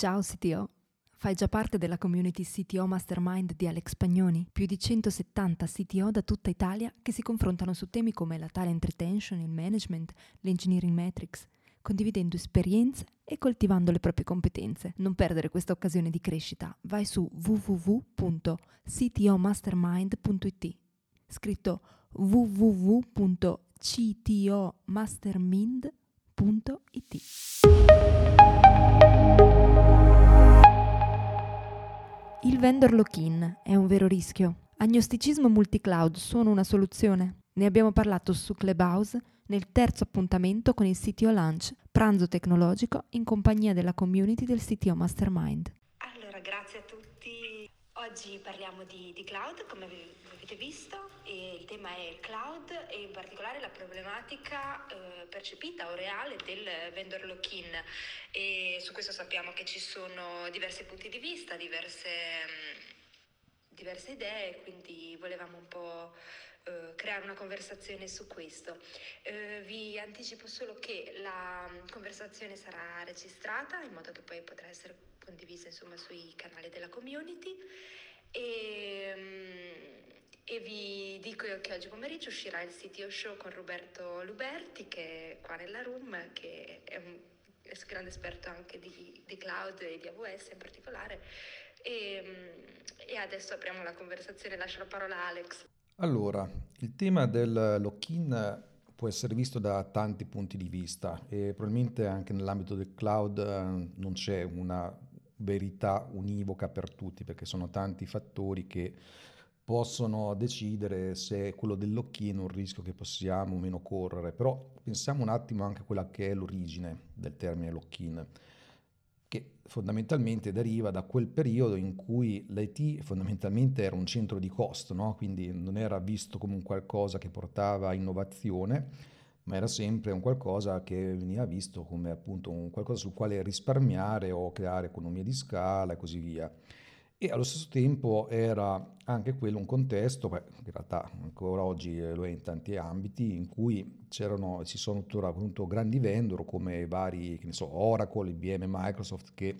Ciao CTO! Fai già parte della community CTO Mastermind di Alex Pagnoni, più di 170 CTO da tutta Italia che si confrontano su temi come la talent retention, il management, l'engineering metrics, condividendo esperienze e coltivando le proprie competenze. Non perdere questa occasione di crescita. Vai su www.ctomastermind.it, scritto www.ctomastermind.it. Il vendor lock-in è un vero rischio. Agnosticismo multicloud sono una soluzione? Ne abbiamo parlato su Clubhouse nel terzo appuntamento con il CTO Lunch, pranzo tecnologico in compagnia della community del CTO Mastermind. Allora, grazie a tutti. Oggi parliamo di, di cloud, come avete visto, il tema è il cloud e in particolare la problematica eh, percepita o reale del vendor lock-in. E su questo sappiamo che ci sono diversi punti di vista, diverse, mh, mm, diverse idee, quindi volevamo un po' eh, creare una conversazione su questo. Eh, vi anticipo solo che la mm, conversazione sarà registrata in modo che poi potrà essere condivisa insomma, sui canali della community e, mm, e vi dico che oggi pomeriggio uscirà il CTO Show con Roberto Luberti che è qua nella room, che è un grande esperto anche di, di, cloud e di AWS in particolare. E, e adesso apriamo la conversazione, lascio la parola a Alex. Allora, il tema del lock-in può essere visto da tanti punti di vista e probabilmente anche nell'ambito del cloud eh, non c'è una verità univoca per tutti perché sono tanti fattori che possono decidere se quello del lock-in è un rischio che possiamo o meno correre, però pensiamo un attimo anche a quella che è l'origine del termine lock-in, che fondamentalmente deriva da quel periodo in cui l'IT fondamentalmente era un centro di costo, no? quindi non era visto come un qualcosa che portava innovazione, ma era sempre un qualcosa che veniva visto come appunto un qualcosa sul quale risparmiare o creare economia di scala e così via e allo stesso tempo era anche quello un contesto, beh, in realtà ancora oggi lo è in tanti ambiti, in cui c'erano, ci sono tuttora appunto grandi vendor come vari, che ne so, Oracle, IBM, Microsoft, che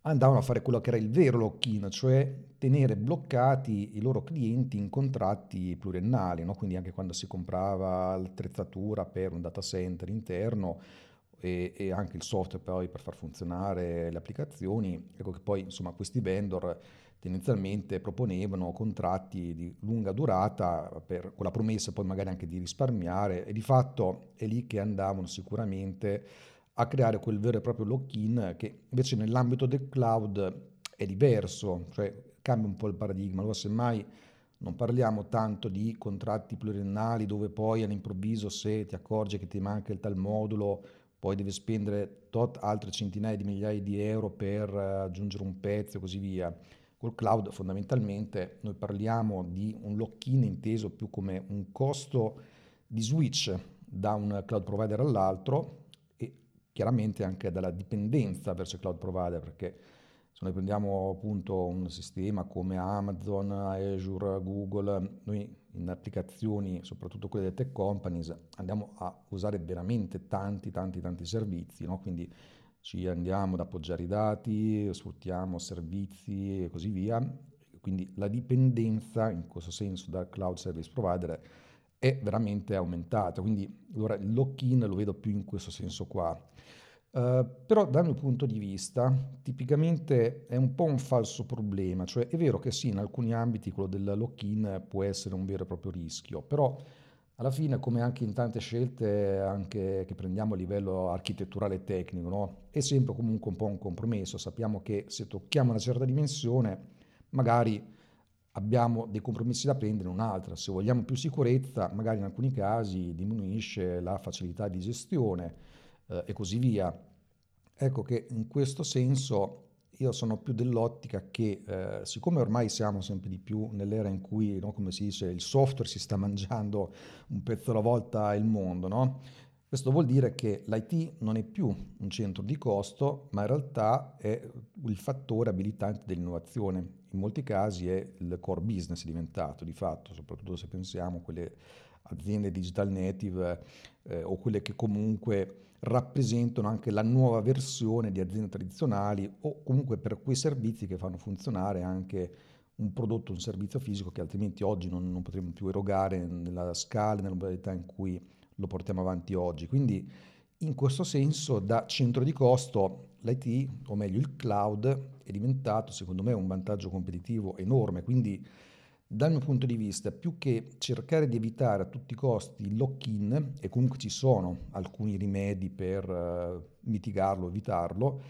andavano a fare quello che era il vero lock-in, cioè tenere bloccati i loro clienti in contratti pluriennali, no? quindi anche quando si comprava l'attrezzatura per un data center interno, e, e, anche il software poi per far funzionare le applicazioni, ecco che poi insomma questi vendor tendenzialmente proponevano contratti di lunga durata per, con la promessa poi magari anche di risparmiare e di fatto è lì che andavano sicuramente a creare quel vero e proprio lock-in che invece nell'ambito del cloud è diverso, cioè cambia un po' il paradigma, allora semmai non parliamo tanto di contratti pluriennali dove poi all'improvviso se ti accorgi che ti manca il tal modulo poi deve spendere tot altre centinaia di migliaia di euro per eh, aggiungere un pezzo e così via. Col cloud fondamentalmente noi parliamo di un lock-in inteso più come un costo di switch da un cloud provider all'altro e chiaramente anche dalla dipendenza verso il cloud provider perché se noi prendiamo appunto un sistema come Amazon, Azure, Google, noi in applicazioni, soprattutto quelle delle tech companies, andiamo a usare veramente tanti, tanti, tanti servizi, no? quindi ci andiamo ad appoggiare i dati, sfruttiamo servizi e così via. Quindi la dipendenza in questo senso dal cloud service provider è veramente aumentata. Quindi allora, il lock-in lo vedo più in questo senso qua. Uh, però dal mio punto di vista tipicamente è un po' un falso problema, cioè è vero che sì, in alcuni ambiti quello del lock-in può essere un vero e proprio rischio, però alla fine come anche in tante scelte che prendiamo a livello architetturale e tecnico, no? è sempre comunque un po' un compromesso, sappiamo che se tocchiamo una certa dimensione magari abbiamo dei compromessi da prendere in un'altra, se vogliamo più sicurezza magari in alcuni casi diminuisce la facilità di gestione eh, e così via. Ecco che in questo senso io sono più dell'ottica che, eh, siccome ormai siamo sempre di più nell'era in cui, no, come si dice, il software si sta mangiando un pezzo alla volta il mondo, no? questo vuol dire che l'IT non è più un centro di costo, ma in realtà è il fattore abilitante dell'innovazione. In molti casi è il core business diventato, di fatto, soprattutto se pensiamo a quelle aziende digital native eh, o quelle che comunque rappresentano anche la nuova versione di aziende tradizionali o comunque per quei servizi che fanno funzionare anche un prodotto, un servizio fisico che altrimenti oggi non, non potremmo più erogare nella scala, nella modalità in cui lo portiamo avanti oggi. Quindi in questo senso da centro di costo l'IT, o meglio il cloud, è diventato secondo me un vantaggio competitivo enorme, quindi dal mio punto di vista, più che cercare di evitare a tutti i costi il lock-in, e comunque ci sono alcuni rimedi per uh, mitigarlo, evitarlo,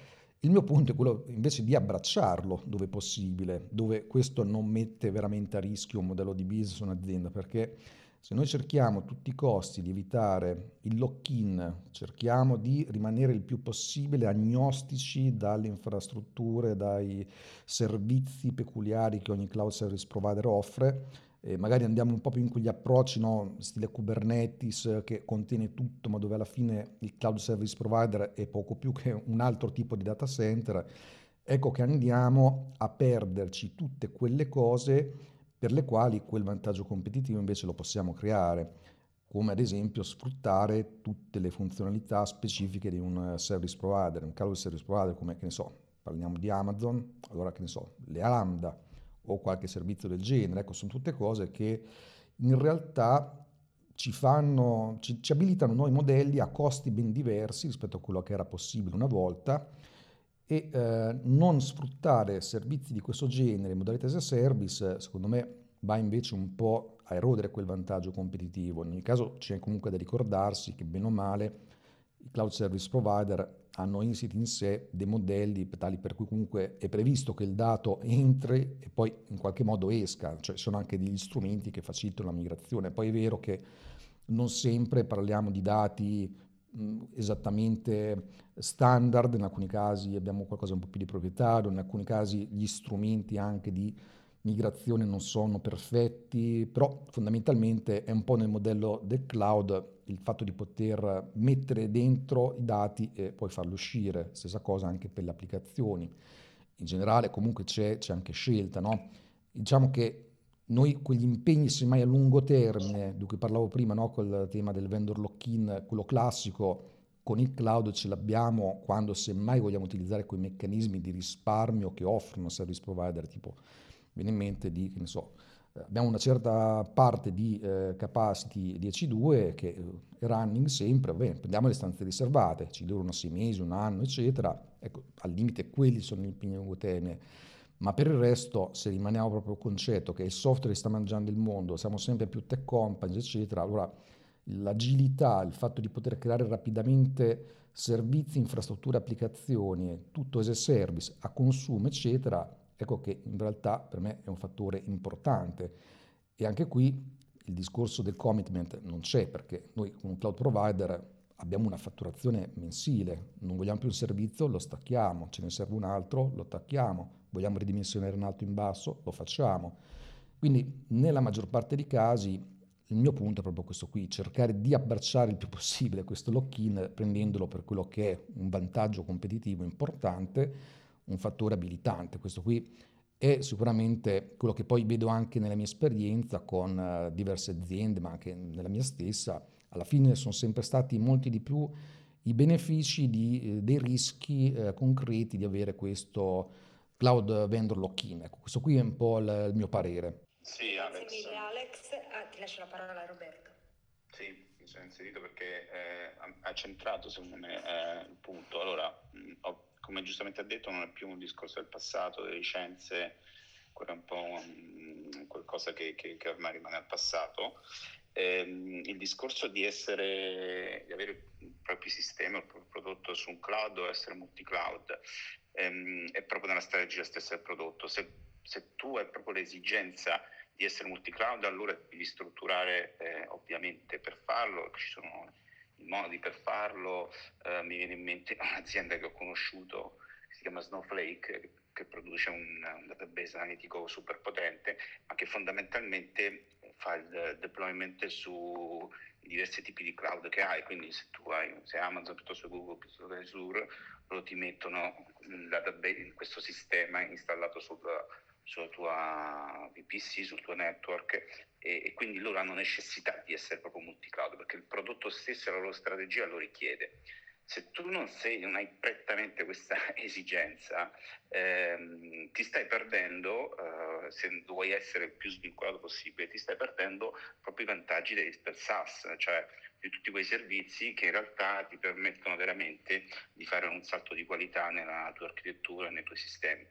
il mio punto è quello invece di abbracciarlo dove possibile, dove questo non mette veramente a rischio un modello di business o un'azienda, perché se noi cerchiamo a tutti i costi di evitare il lock-in, cerchiamo di rimanere il più possibile agnostici dalle infrastrutture, dai servizi peculiari che ogni cloud service provider offre, e magari andiamo un po' più in quegli approcci, no? stile Kubernetes che contiene tutto, ma dove alla fine il cloud service provider è poco più che un altro tipo di data center, ecco che andiamo a perderci tutte quelle cose per le quali quel vantaggio competitivo invece lo possiamo creare, come ad esempio sfruttare tutte le funzionalità specifiche di un service provider, un cloud service provider come, che ne so, parliamo di Amazon, allora che ne so, le Lambda o qualche servizio del genere, ecco, sono tutte cose che in realtà ci fanno, ci, ci abilitano noi modelli a costi ben diversi rispetto a quello che era possibile una volta e eh, non sfruttare servizi di questo genere, modalità as a service, secondo me va invece un po' a erodere quel vantaggio competitivo. In ogni caso c'è comunque da ricordarsi che bene o male i cloud service provider hanno insiti in sé dei modelli tali per cui comunque è previsto che il dato entri e poi in qualche modo esca, cioè sono anche degli strumenti che facilitano la migrazione. Poi è vero che non sempre parliamo di dati esattamente standard, in alcuni casi abbiamo qualcosa un po' più di proprietario, in alcuni casi gli strumenti anche di migrazione non sono perfetti, però fondamentalmente è un po' nel modello del cloud il fatto di poter mettere dentro i dati e poi farli uscire, stessa cosa anche per le applicazioni. In generale comunque c'è, c'è anche scelta, no? Diciamo che noi quegli impegni semmai a lungo termine, di cui parlavo prima, no? col tema del vendor lock-in, quello classico, con il cloud ce l'abbiamo quando semmai vogliamo utilizzare quei meccanismi di risparmio che offrono service provider, tipo viene in mente di, che ne so, abbiamo una certa parte di eh, capacity di EC2 che è running sempre, bene, prendiamo le stanze riservate, ci durano sei mesi, un anno, eccetera, ecco, al limite quelli sono gli impegni a lungo termine ma per il resto, se rimaniamo proprio al concetto che il software sta mangiando il mondo, siamo sempre più tech companies, eccetera, allora l'agilità, il fatto di poter creare rapidamente servizi, infrastrutture, applicazioni, tutto as a service, a consumo, eccetera, ecco che in realtà per me è un fattore importante. E anche qui il discorso del commitment non c'è, perché noi con un cloud provider abbiamo una fatturazione mensile, non vogliamo più un servizio, lo stacchiamo, ce ne serve un altro, lo attacchiamo, vogliamo ridimensionare in alto in basso, lo facciamo. Quindi nella maggior parte dei casi il mio punto è proprio questo qui, cercare di abbracciare il più possibile questo lock-in prendendolo per quello che è un vantaggio competitivo importante, un fattore abilitante. Questo qui è sicuramente quello che poi vedo anche nella mia esperienza con uh, diverse aziende, ma anche nella mia stessa. Alla fine sono sempre stati molti di più i benefici di, eh, dei rischi eh, concreti di avere questo cloud vendor lock-in. Ecco, questo qui è un po' il, il mio parere. Sì, Alex. Grazie mille Alex. Ah, ti lascio la parola a Roberto. Sì, mi sono inserito perché eh, ha centrato secondo me eh, il punto. Allora, mh, ho, come giustamente ha detto, non è più un discorso del passato, delle licenze, quello è un po' un, qualcosa che, che, che, ormai rimane al passato. Eh, il discorso di, essere, di avere i propri sistemi, il proprio prodotto su un cloud o essere multi-cloud ehm, è proprio nella strategia stessa del prodotto. Se, se, tu hai proprio l'esigenza di essere multi-cloud, allora devi strutturare eh, ovviamente per farlo, ci sono i modi per farlo, eh, mi viene in mente un'azienda che ho conosciuto che si chiama Snowflake, che produce un, un database analitico super potente, ma che fondamentalmente fa il deployment su diversi tipi di cloud che hai, quindi se tu hai se Amazon piuttosto che Google piuttosto che Azure, loro ti mettono database, questo sistema installato sul, sulla tua VPC, sul tuo network e, e, quindi loro hanno necessità di essere proprio multi-cloud perché il prodotto stesso e la loro strategia lo richiede. Se tu non, sei, non hai prettamente questa esigenza, ehm, ti stai perdendo, eh, se vuoi essere il più svincolato possibile, ti stai perdendo proprio i vantaggi del, SaaS, cioè di tutti quei servizi che in realtà ti permettono veramente di fare un salto di qualità nella tua architettura e nei tuoi sistemi.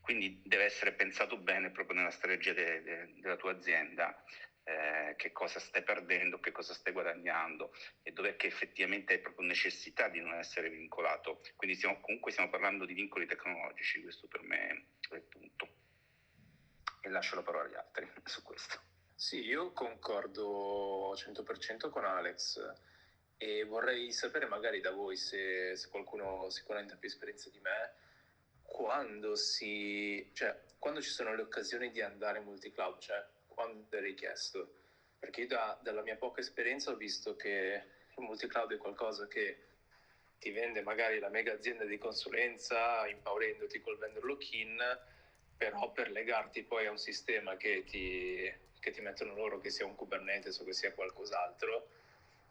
Quindi deve essere pensato bene proprio nella strategia de, de, della tua azienda eh, che cosa stai perdendo, che cosa stai guadagnando e dov'è che effettivamente hai proprio necessità di non essere vincolato. Quindi stiamo, comunque stiamo parlando di vincoli tecnologici, questo per me è il punto. E lascio la parola agli altri su questo. Sì, io concordo 100% con Alex e vorrei sapere magari da voi se, se qualcuno sicuramente ha più esperienza di me quando si cioè quando ci sono le occasioni di andare in multi-cloud, cioè quando è richiesto. Perché io da, dalla mia poca esperienza ho visto che il multi-cloud è qualcosa che ti vende magari la mega azienda di consulenza impaurendoti col vendor lock-in, però per legarti poi a un sistema che ti, che ti mettono loro, che sia un Kubernetes o che sia qualcos'altro,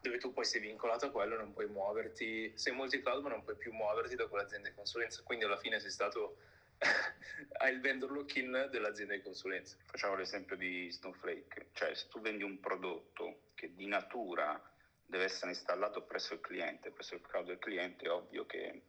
dove tu poi sei vincolato a quello, non puoi muoverti, sei multi-cloud ma non puoi più muoverti da quell'azienda di consulenza, quindi alla fine sei stato hai il vendor lock-in dell'azienda di consulenza. Facciamo l'esempio di Snowflake, cioè se tu vendi un prodotto che di natura deve essere installato presso il cliente, presso il cloud del cliente, è ovvio che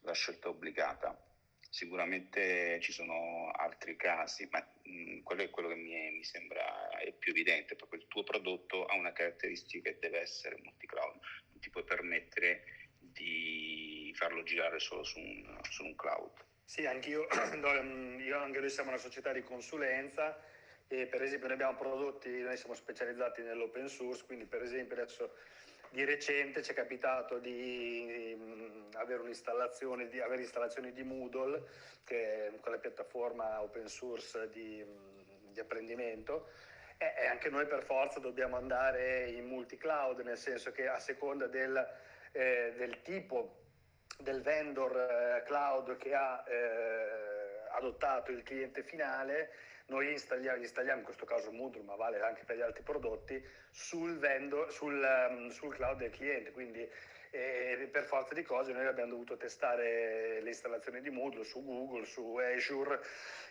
la scelta è obbligata. Sicuramente ci sono altri casi, ma mh, quello è quello che mi, mi, sembra è più evidente, proprio il tuo prodotto ha una caratteristica che deve essere multi-cloud, non ti puoi permettere di farlo girare solo su un, su un cloud. Sì, anch'io, io, anche noi siamo una società di consulenza e per esempio noi abbiamo prodotti, noi siamo specializzati nell'open source, quindi per esempio adesso di recente ci è capitato di avere un'installazione, di avere installazioni di Moodle, che è quella piattaforma open source di, di apprendimento, e, anche noi per forza dobbiamo andare in multi-cloud, nel senso che a seconda del, eh, del tipo del vendor eh, cloud che ha eh, adottato il cliente finale, noi installiamo, installiamo, in questo caso Moodle, ma vale anche per gli altri prodotti, sul, vendor, sul, um, sul cloud del cliente. Quindi eh, per forza di cose noi abbiamo dovuto testare l'installazione di Moodle su Google, su Azure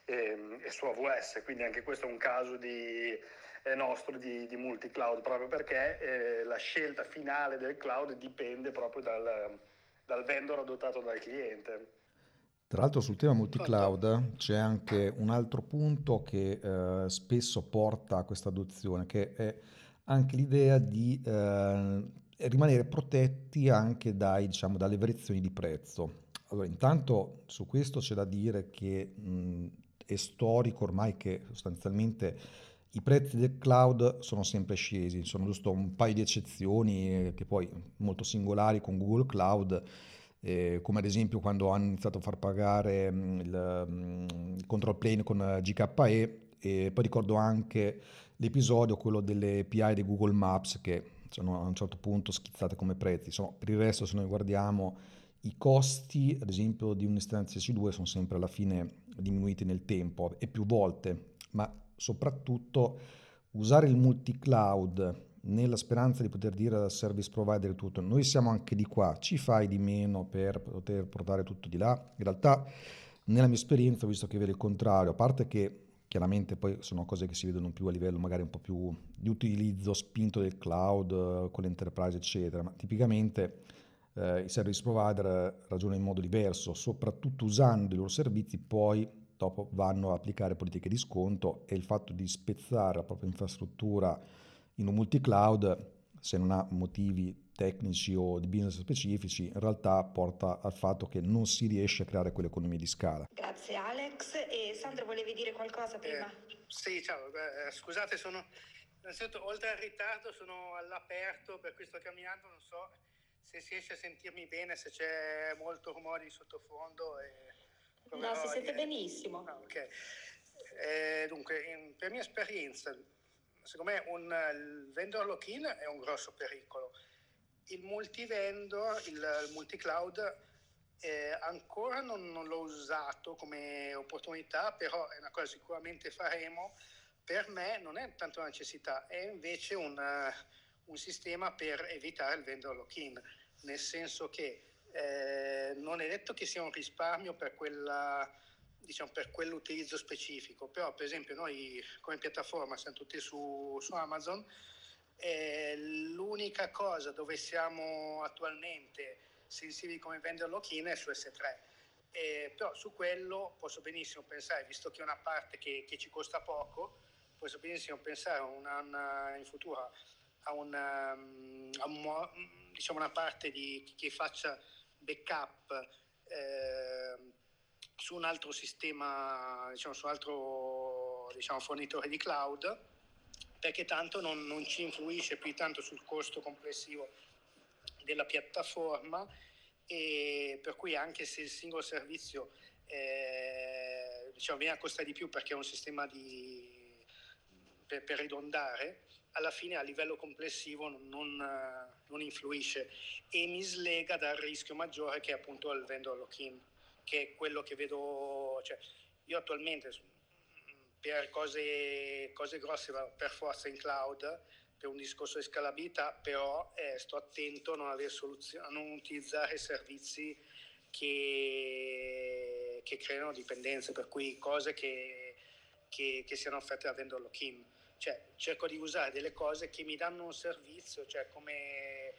ehm, e su AWS. Quindi anche questo è un caso di, eh, nostro di, di multi-cloud, proprio perché eh, la scelta finale del cloud dipende proprio dal dal vendor adottato dal cliente. Tra l'altro sul tema multi-cloud c'è anche un altro punto che eh, spesso porta a questa adozione, che è anche l'idea di eh, rimanere protetti anche dai, diciamo, dalle variazioni di prezzo. Allora, intanto su questo c'è da dire che mh, è storico ormai che sostanzialmente i prezzi del cloud sono sempre scesi, sono giusto un paio di eccezioni eh, che poi molto singolari con Google Cloud, eh, come ad esempio quando hanno iniziato a far pagare mm, il, mm, il, control plane con GKE e poi ricordo anche l'episodio, quello delle API di Google Maps che sono a un certo punto schizzate come prezzi. Insomma, per il resto se noi guardiamo i costi, ad esempio, di un'istanza C2 sono sempre alla fine diminuiti nel tempo e più volte, ma soprattutto usare il multi-cloud nella speranza di poter dire al service provider tutto, noi siamo anche di qua, ci fai di meno per poter portare tutto di là? In realtà nella mia esperienza ho visto che vede il contrario, a parte che chiaramente poi sono cose che si vedono più a livello magari un po' più di utilizzo spinto del cloud con l'enterprise eccetera, ma tipicamente eh, i service provider ragionano in modo diverso, soprattutto usando i loro servizi poi dopo vanno a applicare politiche di sconto e il fatto di spezzare la propria infrastruttura in un multi-cloud, se non ha motivi tecnici o di business specifici, in realtà porta al fatto che non si riesce a creare quell'economia di scala. Grazie Alex. E Sandro volevi dire qualcosa prima? Eh, sì, ciao, eh, scusate, sono innanzitutto oltre al ritardo sono all'aperto, per cui sto camminando, non so se si riesce a sentirmi bene, se c'è molto rumore di sottofondo. E No, si sente benissimo. Ah, okay. eh, dunque, in, per mia esperienza, secondo me un, il vendor lock-in è un grosso pericolo. Il multi-vendor, il, il multi-cloud, eh, ancora non, non, l'ho usato come opportunità, però è una cosa che sicuramente faremo. Per me non è tanto una necessità, è invece un, un sistema per evitare il vendor lock-in nel senso che eh, non è detto che sia un risparmio per, quella, diciamo, per quell'utilizzo specifico, però per esempio noi come piattaforma siamo tutti su, su Amazon, eh, l'unica cosa dove siamo attualmente sensibili come vendor lock-in è su S3. Eh, però su quello posso benissimo pensare, visto che è una parte che, che ci costa poco, posso benissimo pensare una, una, in futuro a una, a un, diciamo una parte di, che faccia backup eh, su un altro sistema, diciamo, su un altro diciamo, fornitore di cloud, perché tanto non, non ci influisce più tanto sul costo complessivo della piattaforma e per cui anche se il singolo servizio eh, diciamo, viene a costare di più perché è un sistema di, per, per ridondare, alla fine a livello complessivo non, non, influisce e mi slega dal rischio maggiore che è appunto il vendor lock-in, che è quello che vedo, cioè, io attualmente per cose, cose grosse per forza in cloud, per un discorso di scalabilità, però eh, sto attento a non, avere soluzioni, a non utilizzare servizi che, che creano dipendenze, per cui cose che, che, che siano offerte da vendor lock-in cioè, cerco di usare delle cose che mi danno un servizio, cioè come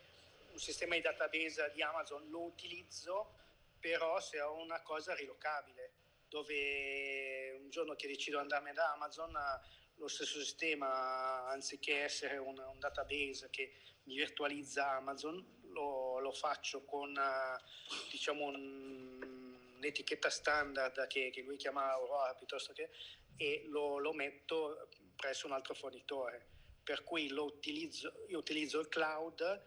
un sistema di database di Amazon lo utilizzo, però se ho una cosa rilocabile, dove un giorno che decido di andarmene da Amazon, lo stesso sistema, anziché essere un, un database che mi virtualizza Amazon, lo, lo faccio con diciamo un, un'etichetta standard che, che, lui chiama Aurora piuttosto che e lo, lo metto presso un altro fornitore. Per cui utilizzo, io utilizzo il cloud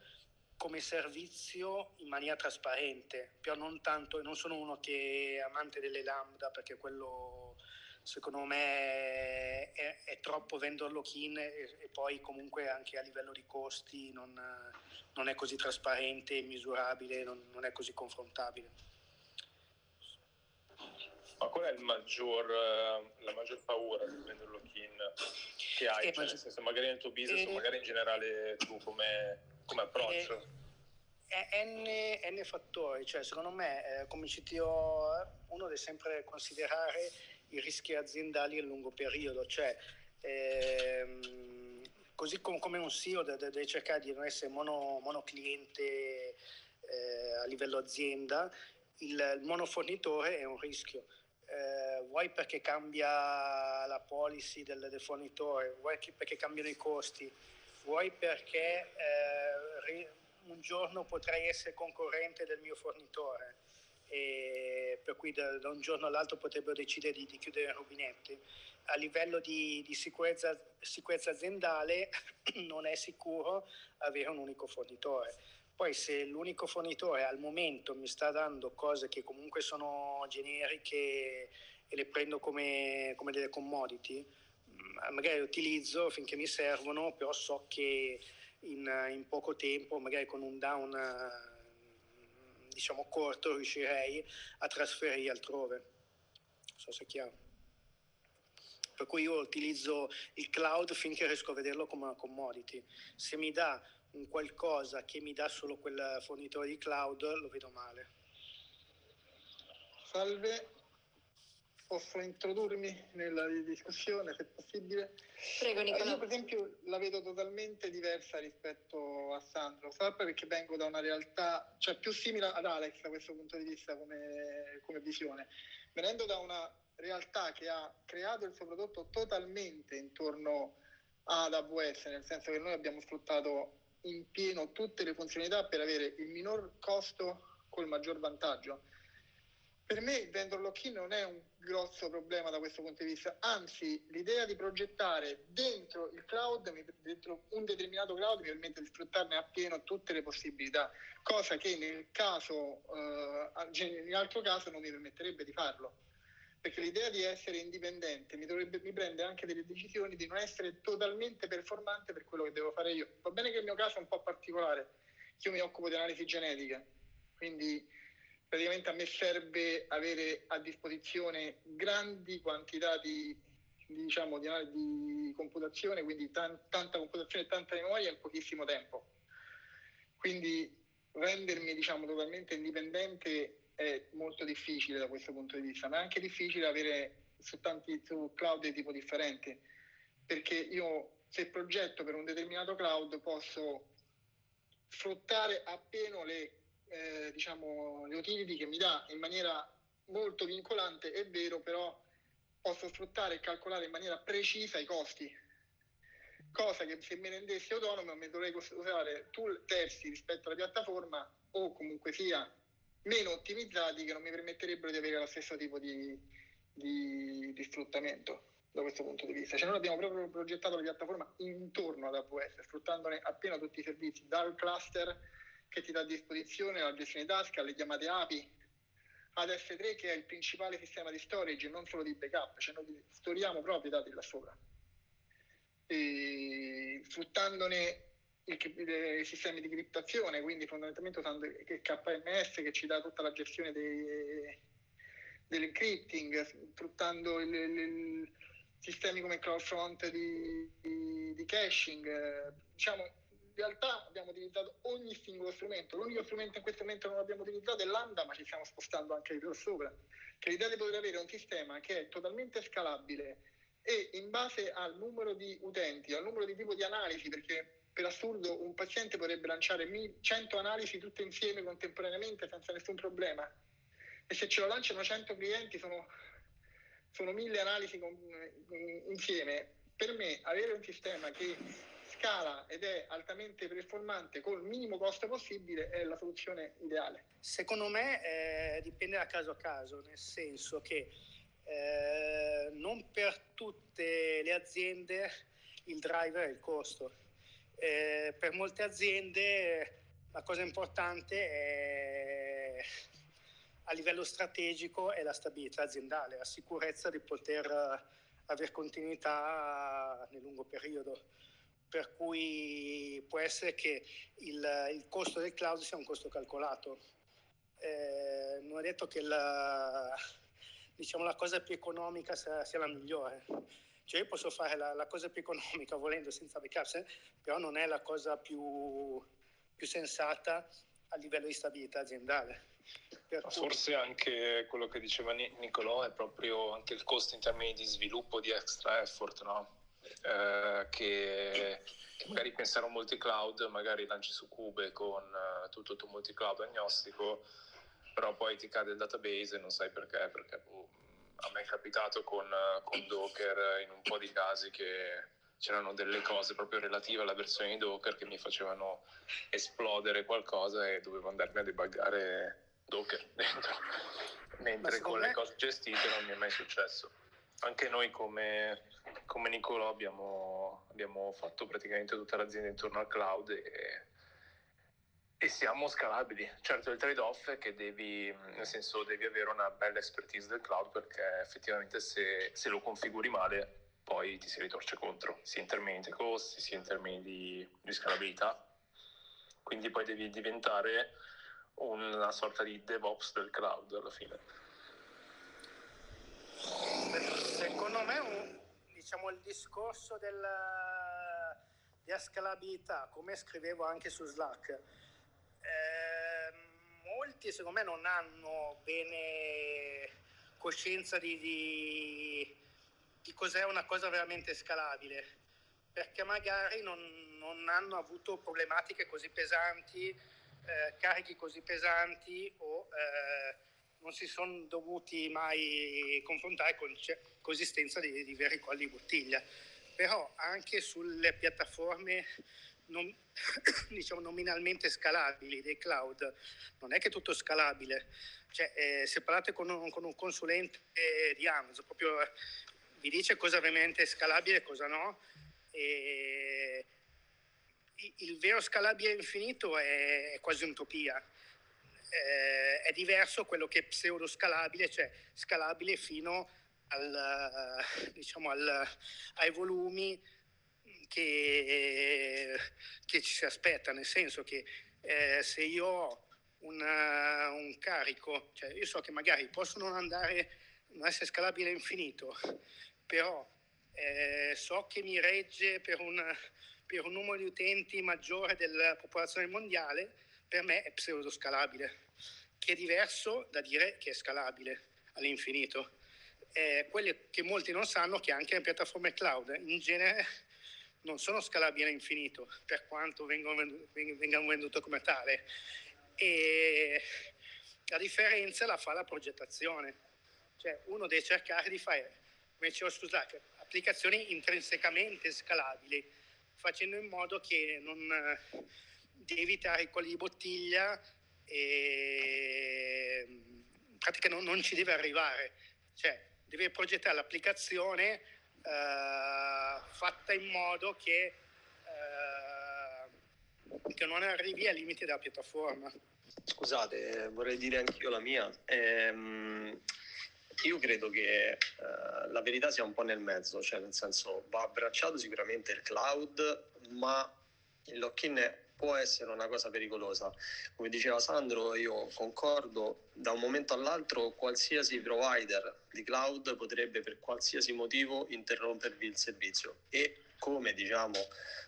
come servizio in maniera trasparente, però non tanto, non sono uno che è amante delle lambda perché quello secondo me è, è troppo vendor lock-in e, e, poi comunque anche a livello di costi non, non è così trasparente, misurabile, non, non è così confrontabile. Ma qual è maggior, eh, la maggior paura del vendor lock-in che hai? Eh, cioè, nel senso, magari nel tuo business eh, o magari in generale tu come, come approccio? Eh, N, N, fattori, cioè secondo me come CTO uno deve sempre considerare i rischi aziendali a lungo periodo, cioè ehm, così com- come un CEO deve, deve, cercare di non essere mono, monocliente eh, a livello azienda, il, il monofornitore è un rischio eh, vuoi perché cambia la policy del, del fornitore, vuoi perché cambiano i costi, vuoi perché eh, un giorno potrei essere concorrente del mio fornitore? E per cui da, da un giorno all'altro potrebbero decidere di, di chiudere i rubinetti. A livello di, di sicurezza, sicurezza aziendale non è sicuro avere un unico fornitore poi se l'unico fornitore al momento mi sta dando cose che comunque sono generiche e le prendo come, come delle commodity, mm, magari utilizzo finché mi servono, però so che in, in poco tempo, magari con un down diciamo corto, riuscirei a trasferire altrove. Non so se è chiaro. Per cui io utilizzo il cloud finché riesco a vederlo come una commodity. Se mi dà un qualcosa che mi dà solo quel fornitore di cloud, lo vedo male. Salve, posso introdurmi nella discussione se possibile? Prego Nicola. Io per esempio la vedo totalmente diversa rispetto a Sandro, sapete perché vengo da una realtà, cioè più simile ad Alex da questo punto di vista come, come visione, venendo da una realtà che ha creato il suo prodotto totalmente intorno ad AWS, nel senso che noi abbiamo sfruttato in pieno tutte le funzionalità per avere il minor costo col maggior vantaggio. Per me il vendor lock-in non è un grosso problema da questo punto di vista, anzi l'idea di progettare dentro il cloud, dentro un determinato cloud mi permette di sfruttarne appieno tutte le possibilità, cosa che nel caso, eh, in altro caso non mi permetterebbe di farlo perché l'idea di essere indipendente mi, dovrebbe, mi prende anche delle decisioni di non essere totalmente performante per quello che devo fare io. Va bene che il mio caso è un po' particolare, io mi occupo di analisi genetica, quindi praticamente a me serve avere a disposizione grandi quantità di, diciamo, di, di computazione, quindi tan, tanta computazione e tanta memoria in pochissimo tempo. Quindi rendermi diciamo, totalmente indipendente è molto difficile da questo punto di vista, ma è anche difficile avere su tanti su cloud di tipo differenti, perché io se progetto per un determinato cloud posso sfruttare appieno le, eh, diciamo, le utility che mi dà in maniera molto vincolante, è vero, però posso sfruttare e calcolare in maniera precisa i costi. Cosa che se ne rendessi autonomo mi dovrei usare tool terzi rispetto alla piattaforma o comunque sia meno ottimizzati che non mi permetterebbero di avere lo stesso tipo di, di, di sfruttamento da questo punto di vista. Cioè noi abbiamo proprio progettato la piattaforma intorno ad AWS, sfruttandone appena tutti i servizi, dal cluster che ti dà a disposizione la gestione tasca, alle chiamate API, ad S3 che è il principale sistema di storage, non solo di backup, cioè noi storiamo proprio i dati là sopra e sfruttandone i sistemi di criptazione, quindi fondamentalmente usando il KMS che ci dà tutta la gestione dell'encrypting, sfruttando il, il, sistemi come CloudFront di, di, di caching. Diciamo, in realtà abbiamo utilizzato ogni singolo strumento. L'unico strumento in questo momento non abbiamo utilizzato è Lambda, ma ci stiamo spostando anche di più sopra. Che l'idea di poter avere un sistema che è totalmente scalabile, e in base al numero di utenti, al numero di tipo di analisi, perché per assurdo un paziente potrebbe lanciare 100 analisi tutte insieme contemporaneamente senza nessun problema e se ce lo lanciano 100 clienti sono, sono 1000 analisi con, insieme. Per me avere un sistema che scala ed è altamente performante col minimo costo possibile è la soluzione ideale. Secondo me eh, dipende da caso a caso, nel senso che eh, non per tutte le aziende il driver è il costo. Eh, per molte aziende la cosa importante è, a livello strategico è la stabilità aziendale, la sicurezza di poter avere continuità nel lungo periodo. Per cui può essere che il, il costo del cloud sia un costo calcolato. Eh, non è detto che la, diciamo, la cosa più economica sia, sia la migliore. Cioè io posso fare la, la, cosa più economica volendo senza backup, però non è la cosa più, più sensata a livello di stabilità aziendale. Forse anche quello che diceva Nicolò è proprio anche il costo in termini di sviluppo di extra effort, no? eh, che, che, magari pensare a un multi-cloud, magari lanci su Cube con uh, tutto il tuo multi-cloud agnostico, però poi ti cade il database e non sai perché, perché boh, a me è capitato con, con, Docker in un po' di casi che c'erano delle cose proprio relative alla versione di Docker che mi facevano esplodere qualcosa e dovevo andarmi a debuggare Docker dentro, mentre con me... le cose gestite non mi è mai successo. Anche noi come, come Nicolò abbiamo, abbiamo fatto praticamente tutta l'azienda intorno al cloud e e siamo scalabili. Certo il trade-off è che devi, nel senso, devi avere una bella expertise del cloud perché effettivamente se, se lo configuri male poi ti si ritorce contro, sia in termini di costi, sia in termini di, di scalabilità. Quindi poi devi diventare una sorta di DevOps del cloud alla fine. Secondo me un, diciamo, il discorso della, della scalabilità, come scrivevo anche su Slack, eh, molti secondo me non hanno bene coscienza di, di, di, cos'è una cosa veramente scalabile, perché magari non, non hanno avuto problematiche così pesanti, eh, carichi così pesanti o eh, non si sono dovuti mai confrontare con consistenza di, di veri colli di bottiglia. Però anche sulle piattaforme non, diciamo nominalmente scalabili dei cloud, non è che è tutto scalabile. Cioè, eh, se parlate con un, con un consulente di Amazon, proprio eh, vi dice cosa veramente è scalabile e cosa no. E il vero scalabile infinito è, è quasi un'utopia. Eh, è diverso quello che è pseudo scalabile, cioè scalabile fino al, diciamo al, ai volumi che, che ci si aspetta, nel senso che eh, se io ho una, un carico, cioè io so che magari posso non andare, non essere scalabile infinito, però eh, so che mi regge per un, per un numero di utenti maggiore della popolazione mondiale, per me è pseudoscalabile, che è diverso da dire che è scalabile all'infinito. Eh, quello che molti non sanno che anche le piattaforme cloud in genere non sono scalabili all'infinito, per quanto vengano vengano vendute come tale. E la differenza la fa la progettazione. Cioè uno deve cercare di fare, come dicevo scusate, applicazioni intrinsecamente scalabili, facendo in modo che non, di evitare i colli di bottiglia e in pratica non, non ci deve arrivare. Cioè deve progettare l'applicazione eh, fatta in modo che, eh, che non arrivi ai limiti della piattaforma. Scusate, vorrei dire anch'io la mia. Ehm, io credo che eh, la verità sia un po' nel mezzo, cioè nel senso va abbracciato sicuramente il cloud, ma il lock-in può essere una cosa pericolosa. Come diceva Sandro, io concordo, da un momento all'altro qualsiasi provider di cloud potrebbe per qualsiasi motivo interrompervi il servizio e come diciamo...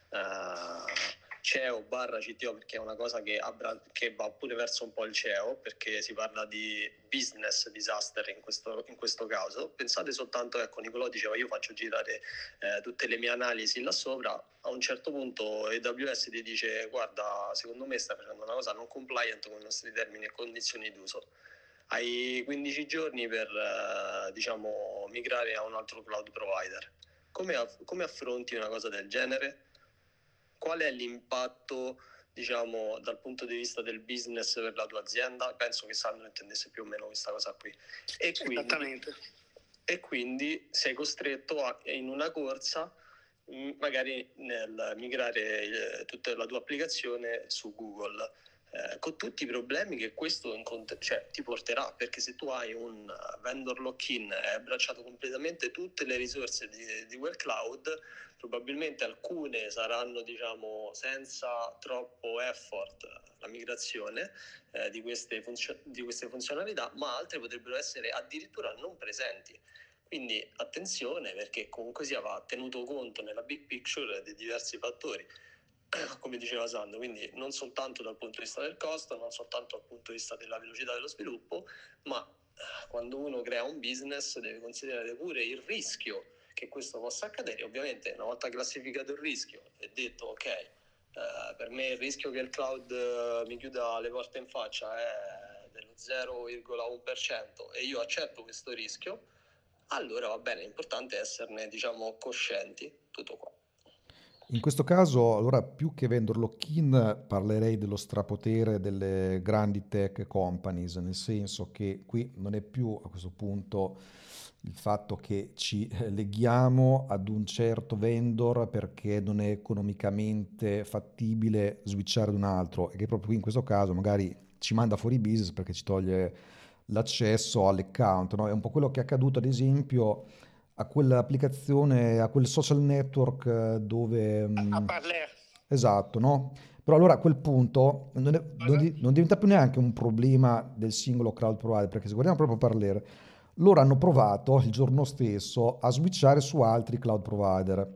Eh, CEO barra CTO perché è una cosa che, abbra, che, va pure verso un po' il CEO perché si parla di business disaster in questo, in questo caso. Pensate soltanto, ecco Nicolò diceva io faccio girare eh, tutte le mie analisi là sopra, a un certo punto AWS ti dice guarda secondo me stai facendo una cosa non compliant con i nostri termini e condizioni d'uso. Hai 15 giorni per eh, diciamo, migrare a un altro cloud provider. Come, aff- come affronti una cosa del genere? Qual è l'impatto diciamo dal punto di vista del business per la tua azienda? Penso che Sandro intendesse più o meno questa cosa qui. E quindi, Esattamente. E quindi sei costretto a, in una corsa magari nel migrare eh, tutta la tua applicazione su Google eh, con tutti i problemi che questo incont- cioè, ti porterà, perché se tu hai un vendor lock-in e hai abbracciato completamente tutte le risorse di, di quel cloud, probabilmente alcune saranno diciamo, senza troppo effort la migrazione eh, di, queste funzio- di queste funzionalità, ma altre potrebbero essere addirittura non presenti. Quindi attenzione perché comunque sia va tenuto conto nella big picture di diversi fattori. come diceva Sandro, quindi non soltanto dal punto di vista del costo, non soltanto dal punto di vista della velocità dello sviluppo, ma eh, quando uno crea un business deve considerare pure il rischio che questo possa accadere. Ovviamente una volta classificato il rischio e detto ok, eh, per me il rischio che il cloud eh, mi chiuda le porte in faccia è dello 0,1% e io accetto questo rischio, allora va bene, l'importante è esserne diciamo coscienti, tutto qua. In questo caso, allora, più che vendor lock-in, parlerei dello strapotere delle grandi tech companies, nel senso che qui non è più a questo punto il fatto che ci eh, leghiamo ad un certo vendor perché non è economicamente fattibile switchare ad un altro e che proprio qui in questo caso magari ci manda fuori business perché ci toglie l'accesso all'account. No? È un po' quello che è accaduto ad esempio a quell'applicazione, a quel social network eh, dove... Mm, a Parler. Esatto, no? Però allora a quel punto non, è, non, non, diventa più neanche un problema del singolo cloud provider, perché se guardiamo proprio Parler, loro hanno provato il giorno stesso a switchare su altri cloud provider,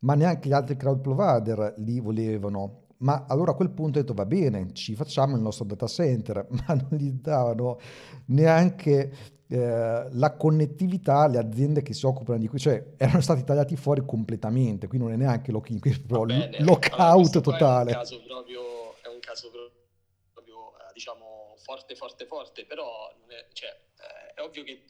ma neanche gli altri cloud provider li volevano. Ma allora a quel punto ho detto va bene, ci facciamo il nostro data center, ma non gli davano neanche eh, la connettività alle aziende che si occupano di qui, cioè erano stati tagliati fuori completamente, qui non è neanche lock-in, qui è proprio lockout allora, totale. È un caso proprio, è un caso proprio eh, diciamo forte, forte, forte, però è, cioè, eh, è ovvio che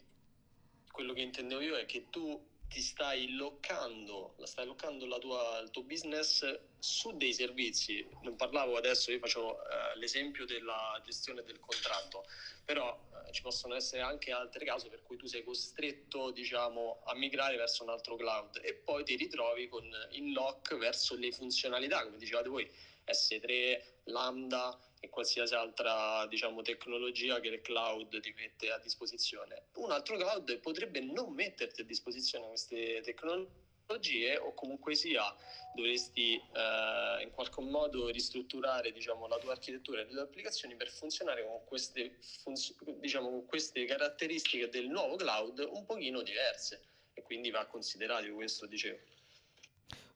quello che intendevo io è che tu ti stai loccando, stai loccando tua, il tuo business su dei servizi. Non parlavo adesso, io facevo eh, l'esempio della gestione del contratto, però eh, ci possono essere anche altre cause per cui tu sei costretto diciamo, a migrare verso un altro cloud e poi ti ritrovi con in lock verso le funzionalità, come dicevate voi, S3, Lambda e qualsiasi altra diciamo, tecnologia che il cloud ti mette a disposizione. Un altro cloud potrebbe non metterti a disposizione queste tecnologie o comunque sia dovresti eh, in qualche modo ristrutturare diciamo, la tua architettura e le tue applicazioni per funzionare con queste, funz- diciamo, con queste caratteristiche del nuovo cloud un pochino diverse e quindi va considerato questo dicevo.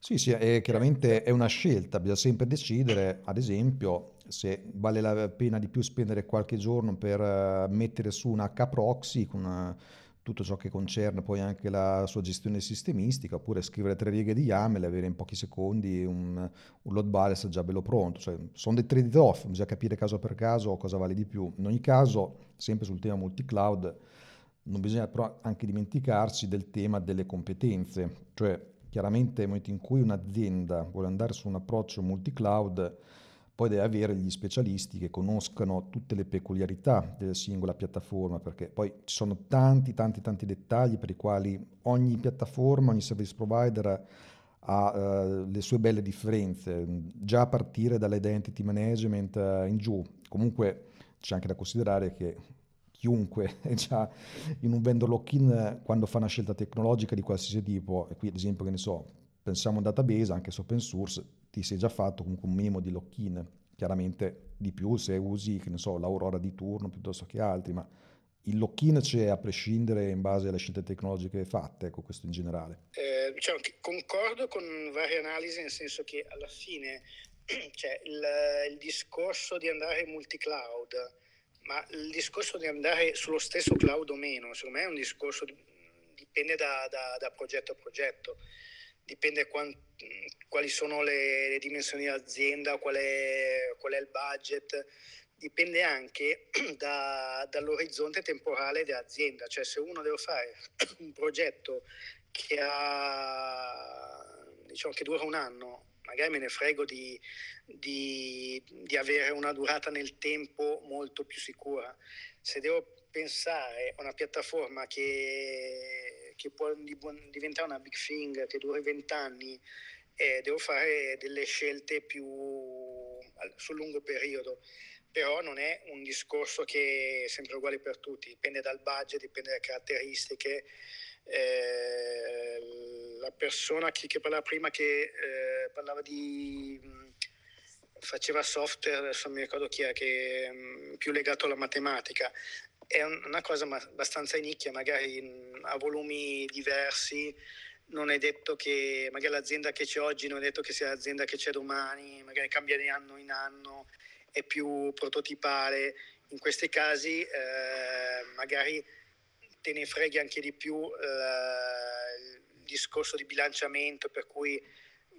Sì, sì, è, chiaramente è una scelta, bisogna sempre decidere, ad esempio, se vale la pena di più spendere qualche giorno per uh, mettere su un H-proxy con una, tutto ciò che concerne poi anche la sua gestione sistemistica, oppure scrivere tre righe di YAML e avere in pochi secondi un, un load balance già bello pronto. Cioè, sono dei trade-off, bisogna capire caso per caso cosa vale di più. In ogni caso, sempre sul tema multi-cloud, non bisogna però anche dimenticarsi del tema delle competenze, cioè chiaramente nel momento in cui un'azienda vuole andare su un approccio multi-cloud, poi deve avere gli specialisti che conoscano tutte le peculiarità della singola piattaforma, perché poi ci sono tanti, tanti, tanti dettagli per i quali ogni piattaforma, ogni service provider ha uh, le sue belle differenze, già a partire dall'identity management uh, in giù. Comunque c'è anche da considerare che chiunque è già in un vendor lock-in quando fa una scelta tecnologica di qualsiasi tipo, e qui ad esempio che ne so, pensiamo a un database, anche se open source, ti sei già fatto comunque un minimo di lock-in, chiaramente di più se usi, che ne so, l'Aurora di turno piuttosto che altri, ma il lock-in c'è a prescindere in base alle scelte tecnologiche fatte, ecco questo in generale. Eh, diciamo concordo con varie analisi, nel senso che alla fine cioè, il, il discorso di andare in multi-cloud, ma il discorso di andare sullo stesso cloud o meno, secondo me è un discorso, dipende da, da, da progetto a progetto. Dipende quant, quali sono le, le dimensioni dell'azienda, qual è, qual è, il budget, dipende anche da, dall'orizzonte temporale dell'azienda, cioè se uno deve fare un progetto che, ha, diciamo, che dura un anno, magari me ne frego di, di, di avere una durata nel tempo molto più sicura. Se devo pensare a una piattaforma che che può diventare una big thing che duri vent'anni, eh, devo fare delle scelte più sul lungo periodo. Però non è un discorso che è sempre uguale per tutti, dipende dal budget, dipende dalle caratteristiche. Eh, la persona che, che, parlava prima che eh, parlava di faceva software, adesso non mi ricordo chi è, che è mm, più legato alla matematica è una cosa abbastanza nicchia, magari a volumi diversi, non è detto che magari l'azienda che c'è oggi non è detto che sia l'azienda che c'è domani, magari cambia di anno in anno, è più prototipale. In questi casi eh, magari te ne freghi anche di più eh, il discorso di bilanciamento, per cui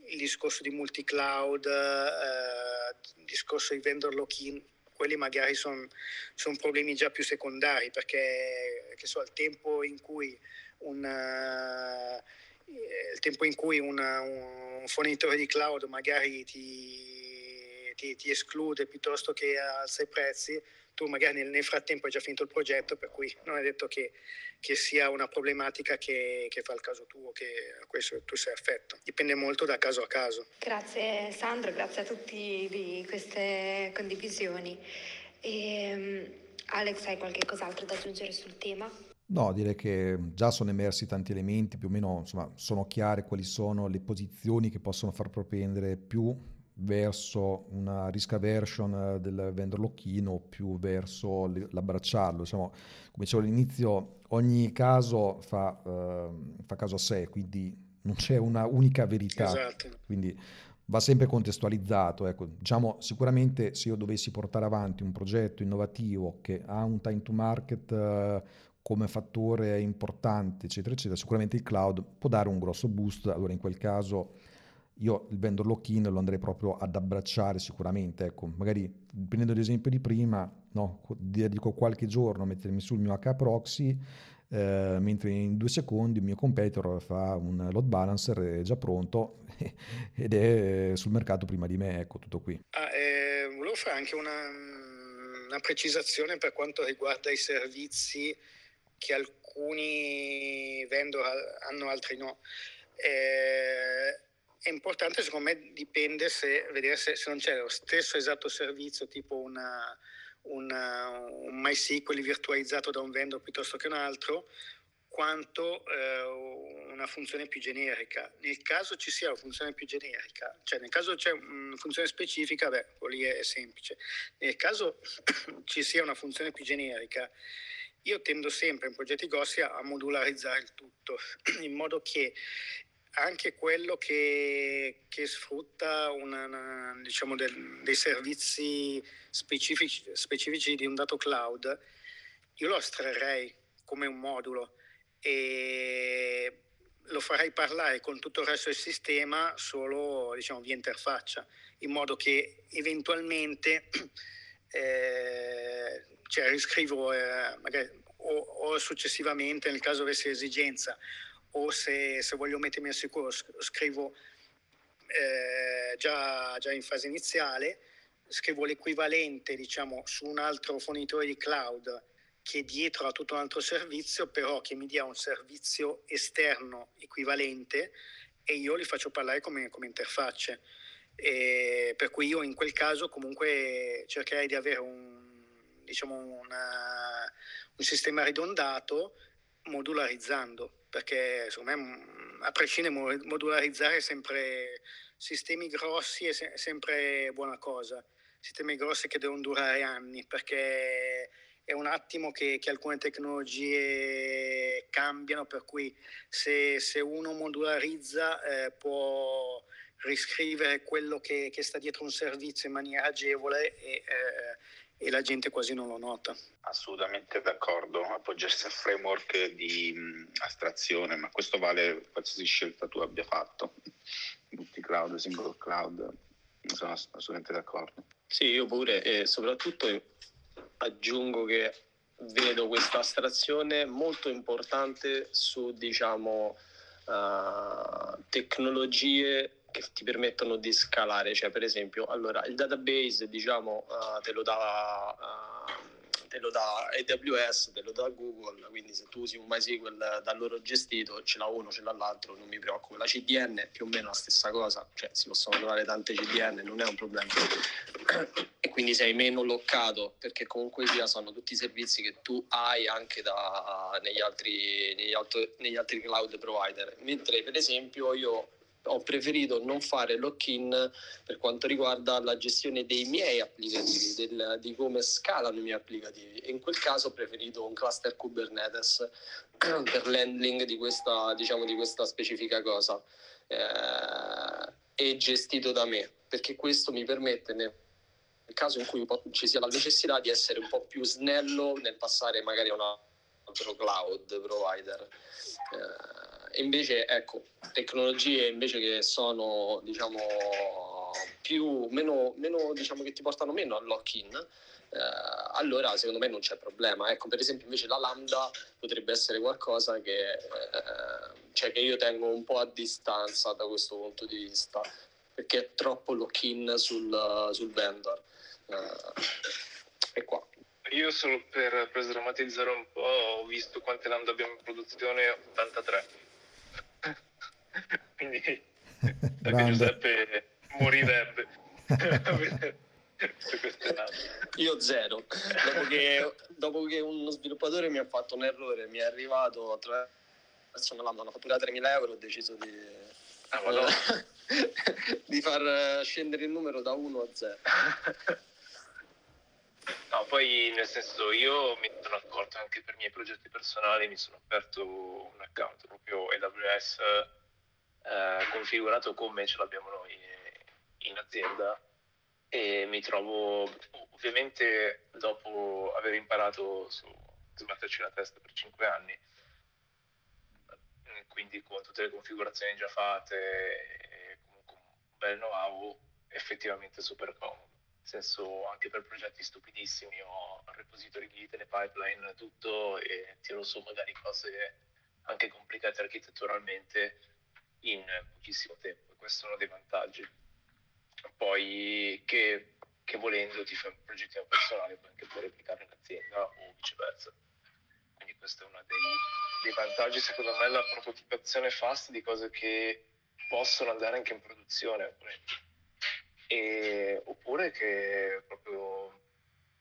il discorso di multi-cloud, eh, il discorso di vendor lock-in quelli magari sono son problemi già più secondari perché so, il tempo in cui un, uh, il tempo in cui una, un fornitore di cloud magari ti, ti, ti, esclude piuttosto che alza i prezzi, tu magari nel, nel, frattempo hai già finito il progetto, per cui non è detto che, che sia una problematica che, che, fa il caso tuo, che a questo tu sei affetto. Dipende molto da caso a caso. Grazie Sandro, grazie a tutti di queste condivisioni. E, ehm, Alex, hai qualche cos'altro da aggiungere sul tema? No, direi che già sono emersi tanti elementi, più o meno insomma, sono chiare quali sono le posizioni che possono far propendere più verso una risk aversion del vendor lock-in o più verso l'abbracciarlo. Diciamo, come dicevo all'inizio, ogni caso fa, uh, fa, caso a sé, quindi non c'è una unica verità. Esatto. Quindi va sempre contestualizzato. Ecco, diciamo, sicuramente se io dovessi portare avanti un progetto innovativo che ha un time to market uh, come fattore importante, eccetera, eccetera, sicuramente il cloud può dare un grosso boost. Allora in quel caso io il vendor lock-in lo andrei proprio ad abbracciare sicuramente, ecco, magari prendendo l'esempio di prima, no, dedico qualche giorno a mettermi sul mio H-Proxy, eh, mentre in due secondi il mio competitor fa un load balancer, già pronto ed è sul mercato prima di me, ecco, tutto qui. Ah, eh, volevo fare anche una, una precisazione per quanto riguarda i servizi che alcuni vendor hanno, altri no. Eh, è importante, secondo me, dipende se, vedere se, se non c'è lo stesso esatto servizio, tipo una, una, un MySQL virtualizzato da un vendor piuttosto che un altro, quanto eh, una funzione più generica. Nel caso ci sia una funzione più generica, cioè nel caso c'è una funzione specifica, beh, lì è semplice. Nel caso ci sia una funzione più generica, io tendo sempre in progetti grossi a modularizzare il tutto, in modo che anche quello che, che sfrutta una, una, diciamo del, dei servizi specifici, specifici di un dato cloud, io lo astrarrei come un modulo e lo farei parlare con tutto il resto del sistema solo diciamo, via interfaccia, in modo che eventualmente eh, cioè, riscrivo eh, magari, o, o, successivamente nel caso avessi esigenza o se, se voglio mettermi al sicuro scrivo eh, già, già in fase iniziale, scrivo l'equivalente diciamo, su un altro fornitore di cloud che dietro ha tutto un altro servizio, però che mi dia un servizio esterno equivalente e io li faccio parlare come, come interfacce. E per cui io in quel caso comunque cercherei di avere un, diciamo una, un sistema ridondato modularizzando, perché secondo me a prescindere modularizzare sempre sistemi grossi è, se, sempre buona cosa, sistemi grossi che devono durare anni, perché è un attimo che, che alcune tecnologie cambiano, per cui se, se uno modularizza eh, può riscrivere quello che, che, sta dietro un servizio in maniera agevole e, eh, e, la gente quasi non lo nota. Assolutamente d'accordo, appoggiarsi al framework di astrazione, ma questo vale qualsiasi scelta tu abbia fatto, multi-cloud, single cloud, sono assolutamente d'accordo. Sì, io pure e soprattutto aggiungo che vedo questa astrazione molto importante su diciamo uh, tecnologie che ti permettono di scalare, cioè per esempio allora il database diciamo uh, te lo dà uh, te lo dà AWS, te lo dà Google, quindi se tu usi un MySQL da loro gestito, ce l'ha uno, ce l'ha l'altro, non mi preoccupo. La CDN è più o meno la stessa cosa, cioè si possono trovare tante CDN, non è un problema. E quindi sei meno loccato, perché comunque sia sono tutti servizi che tu hai anche da, negli, altri, negli, altri, negli altri cloud provider. Mentre per esempio io ho preferito non fare lock-in per quanto riguarda la gestione dei miei applicativi, del, di come scalano i miei applicativi. E in quel caso ho preferito un cluster Kubernetes per l'handling di questa, diciamo, di questa specifica cosa eh, e gestito da me, perché questo mi permette nel caso in cui ci sia la necessità di essere un po' più snello nel passare magari a un altro cloud provider. Eh, invece, ecco, tecnologie invece che sono, diciamo, più, meno, meno, diciamo che ti portano meno al lock-in, eh, allora secondo me non c'è problema. Ecco, per esempio invece la lambda potrebbe essere qualcosa che, eh, cioè che io tengo un po' a distanza da questo punto di vista, perché è troppo lock-in sul, sul vendor. Eh, e qua. Io solo per, per sdrammatizzare un po' ho visto quante lambda abbiamo in produzione, 83 quindi Giuseppe morirebbe. Io zero. Dopo che, dopo che, uno sviluppatore mi ha fatto un errore, mi è arrivato attraverso una lambda, una fattura 3.000 euro, ho deciso di, ah, eh, di far scendere il numero da 1 a 0. No, poi nel senso io mi sono accorto anche per i miei progetti personali, mi sono aperto un account proprio AWS eh, configurato come ce l'abbiamo noi in azienda. E mi trovo ovviamente dopo aver imparato su sbatterci la testa per 5 anni quindi con tutte le configurazioni già fatte comunque un bel know-how effettivamente super comodo. Nel senso anche per progetti stupidissimi ho repository git, le pipeline, tutto e tiro su magari cose anche complicate architetturalmente in pochissimo tempo questo è uno dei vantaggi. Poi che, che volendo ti fai un progettino personale puoi anche poi replicare in azienda o viceversa. Quindi questo è uno dei, dei vantaggi secondo me la prototipazione fast di cose che possono andare anche in produzione. E, oppure che proprio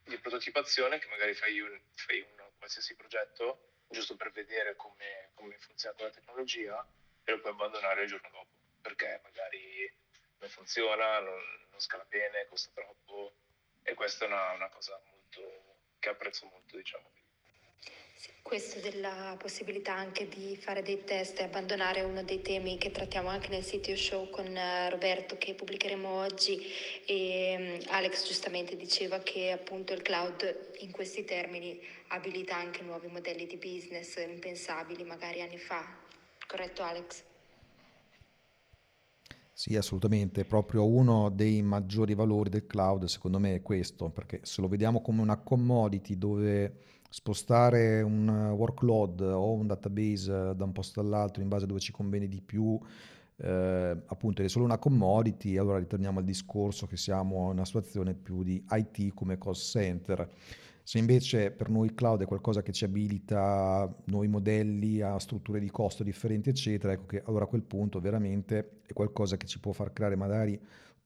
di prototipazione che magari fai un, fai un qualsiasi progetto giusto per vedere come, come funziona quella tecnologia e lo puoi abbandonare il giorno dopo perché magari non funziona, non, non scala bene, costa troppo e questa è una, una cosa molto, che apprezzo molto diciamo, Questo della possibilità anche di fare dei test e abbandonare uno dei temi che trattiamo anche nel sito show con eh, Roberto che pubblicheremo oggi e mm, Alex giustamente diceva che appunto il cloud in questi termini abilita anche nuovi modelli di business impensabili magari anni fa. Corretto Alex? Sì, assolutamente, proprio uno dei maggiori valori del cloud secondo me è questo, perché se lo vediamo come una commodity dove spostare un workload o un database da un posto all'altro in base a dove ci conviene di più, eh, appunto è solo una commodity, allora ritorniamo al discorso che siamo in una situazione più di IT come cost center. Se invece per noi il cloud è qualcosa che ci abilita nuovi modelli a strutture di costo differenti, eccetera, ecco che allora a quel punto veramente è qualcosa che ci può far creare magari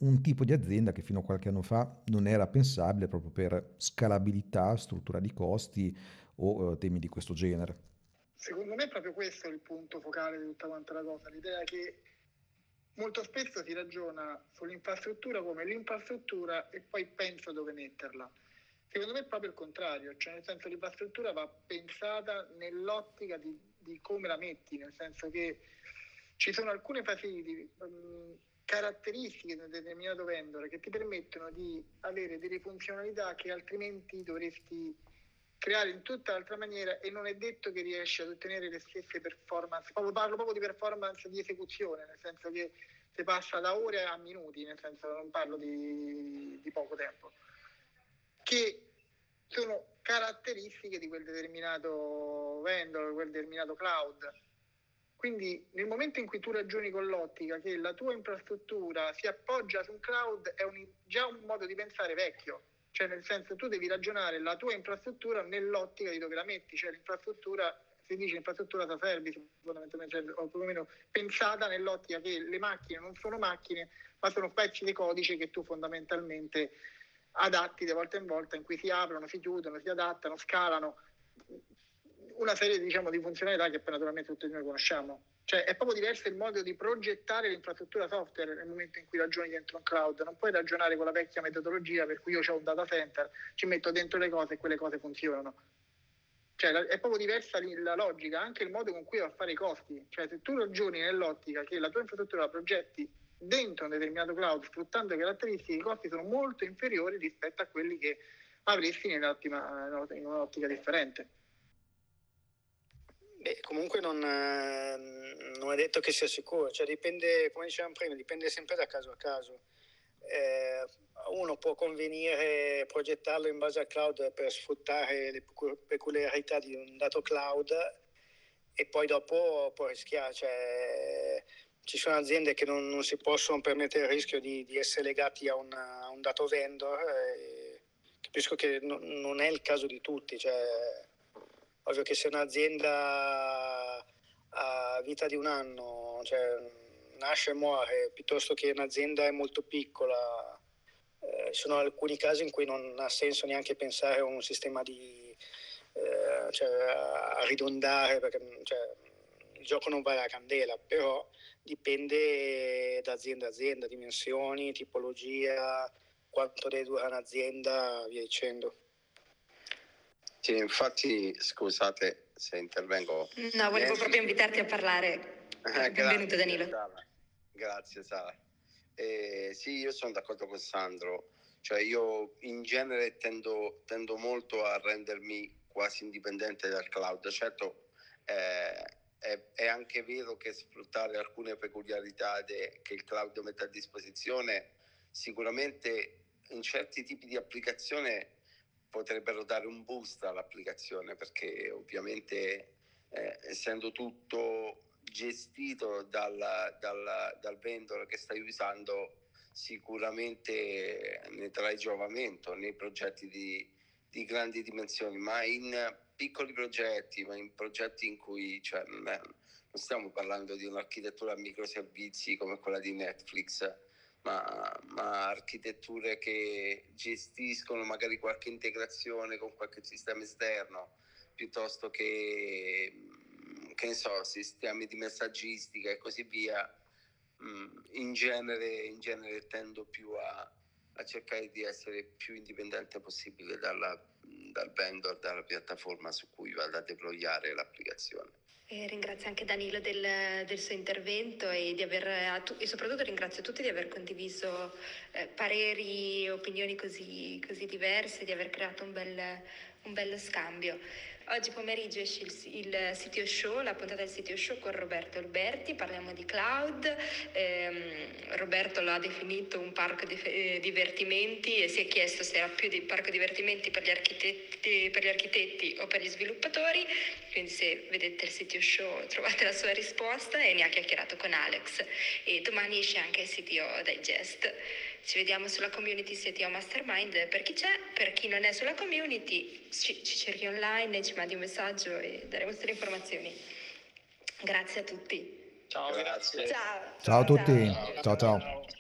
un tipo di azienda che fino a qualche anno fa non era pensabile proprio per scalabilità, struttura di costi o uh, temi di questo genere. Secondo me è proprio questo il punto focale di tutta quanta la cosa, l'idea che molto spesso si ragiona sull'infrastruttura come l'infrastruttura e poi penso dove metterla. Secondo me è proprio il contrario, cioè nel senso l'infrastruttura va pensata nell'ottica di, di come la metti, nel senso che ci sono alcune facility, um, caratteristiche di un determinato vendor che ti permettono di avere delle funzionalità che altrimenti dovresti creare in tutta altra maniera e non è detto che riesci ad ottenere le stesse performance. Proprio, parlo proprio di performance di esecuzione, nel senso che si passa da ore a minuti, nel senso non parlo di, di poco tempo, che sono caratteristiche di quel determinato vendor, quel determinato cloud. Quindi nel momento in cui tu ragioni con l'ottica che la tua infrastruttura si appoggia su un cloud è un, già un modo di pensare vecchio, cioè nel senso tu devi ragionare la tua infrastruttura nell'ottica di dove la metti, cioè l'infrastruttura si dice infrastruttura da service fondamentalmente, cioè, o perlomeno pensata nell'ottica che le macchine non sono macchine ma sono pezzi di codice che tu fondamentalmente adatti di volta in volta in cui si aprono, si chiudono, si adattano, scalano una serie diciamo, di funzionalità che poi naturalmente tutti noi conosciamo. Cioè è proprio diverso il modo di progettare l'infrastruttura software nel momento in cui ragioni dentro un cloud. Non puoi ragionare con la vecchia metodologia per cui io ho un data center, ci metto dentro le cose e quelle cose funzionano. Cioè è proprio diversa la logica, anche il modo con cui va a fare i costi. Cioè se tu ragioni nell'ottica che la tua infrastruttura la progetti dentro un determinato cloud sfruttando le caratteristiche, i costi sono molto inferiori rispetto a quelli che avresti in un'ottica differente. Beh, comunque non, eh, non, è detto che sia sicuro, cioè dipende, come dicevamo prima, dipende sempre da caso a caso. Eh, uno può convenire progettarlo in base al cloud per sfruttare le peculiarità di un dato cloud e poi dopo può rischiare. Cioè, ci sono aziende che non, non, si possono permettere il rischio di, di essere legati a, una, a, un dato vendor. Eh, capisco che no, non è il caso di tutti. Cioè, ovvio che se un'azienda ha vita di un anno, cioè nasce e muore, piuttosto che un'azienda è molto piccola, eh, sono alcuni casi in cui non ha senso neanche pensare a un sistema di, eh, cioè, a ridondare, perché cioè, il gioco non vale la candela, però dipende da azienda a azienda, dimensioni, tipologia, quanto deve durare un'azienda, via dicendo. Sì, infatti, scusate se intervengo. No, volevo proprio invitarti a parlare. Eh, Benvenuto Danilo. Sara. Grazie Sara. Eh, sì, io sono d'accordo con Sandro, cioè io in genere tendo, tendo molto a rendermi quasi indipendente dal cloud. Certo, eh, è, è, anche vero che sfruttare alcune peculiarità de, che il cloud mette a disposizione sicuramente in certi tipi di applicazione potrebbero dare un boost all'applicazione perché ovviamente eh, essendo tutto gestito dal, dal, dal, vendor che stai usando sicuramente ne trai giovamento nei progetti di, di grandi dimensioni ma in piccoli progetti ma in progetti in cui cioè, non, è, non stiamo parlando di un'architettura a microservizi come quella di Netflix ma, ma, architetture che gestiscono magari qualche integrazione con qualche sistema esterno, piuttosto che, mm, che so, sistemi di messaggistica e così via, mm, in genere, in genere tendo più a, a cercare di essere più indipendente possibile dalla, dal vendor, dalla piattaforma su cui vado a deployare l'applicazione. E ringrazio anche Danilo del, del suo intervento e, aver, e, soprattutto ringrazio tutti di aver condiviso eh, pareri e opinioni così, così diverse, di aver creato un bel, un bello scambio. Oggi pomeriggio esce il, il CTO Show, la puntata del CTO Show con Roberto Alberti, parliamo di cloud. Eh, Roberto l'ha definito un parco di eh, divertimenti e si è chiesto se era più di parco divertimenti per gli, architetti, per gli architetti o per gli sviluppatori, quindi se vedete il CTO Show trovate la sua risposta e ne ha chiacchierato con Alex. E domani esce anche il CTO Digest. Ci vediamo sulla community CTO Mastermind per chi c'è, per chi non è sulla community ci, ci cerchi online, ci mandi un messaggio e daremo tutte le informazioni. Grazie a tutti. Ciao, grazie. Ciao. Ciao a tutti. ciao. ciao. ciao.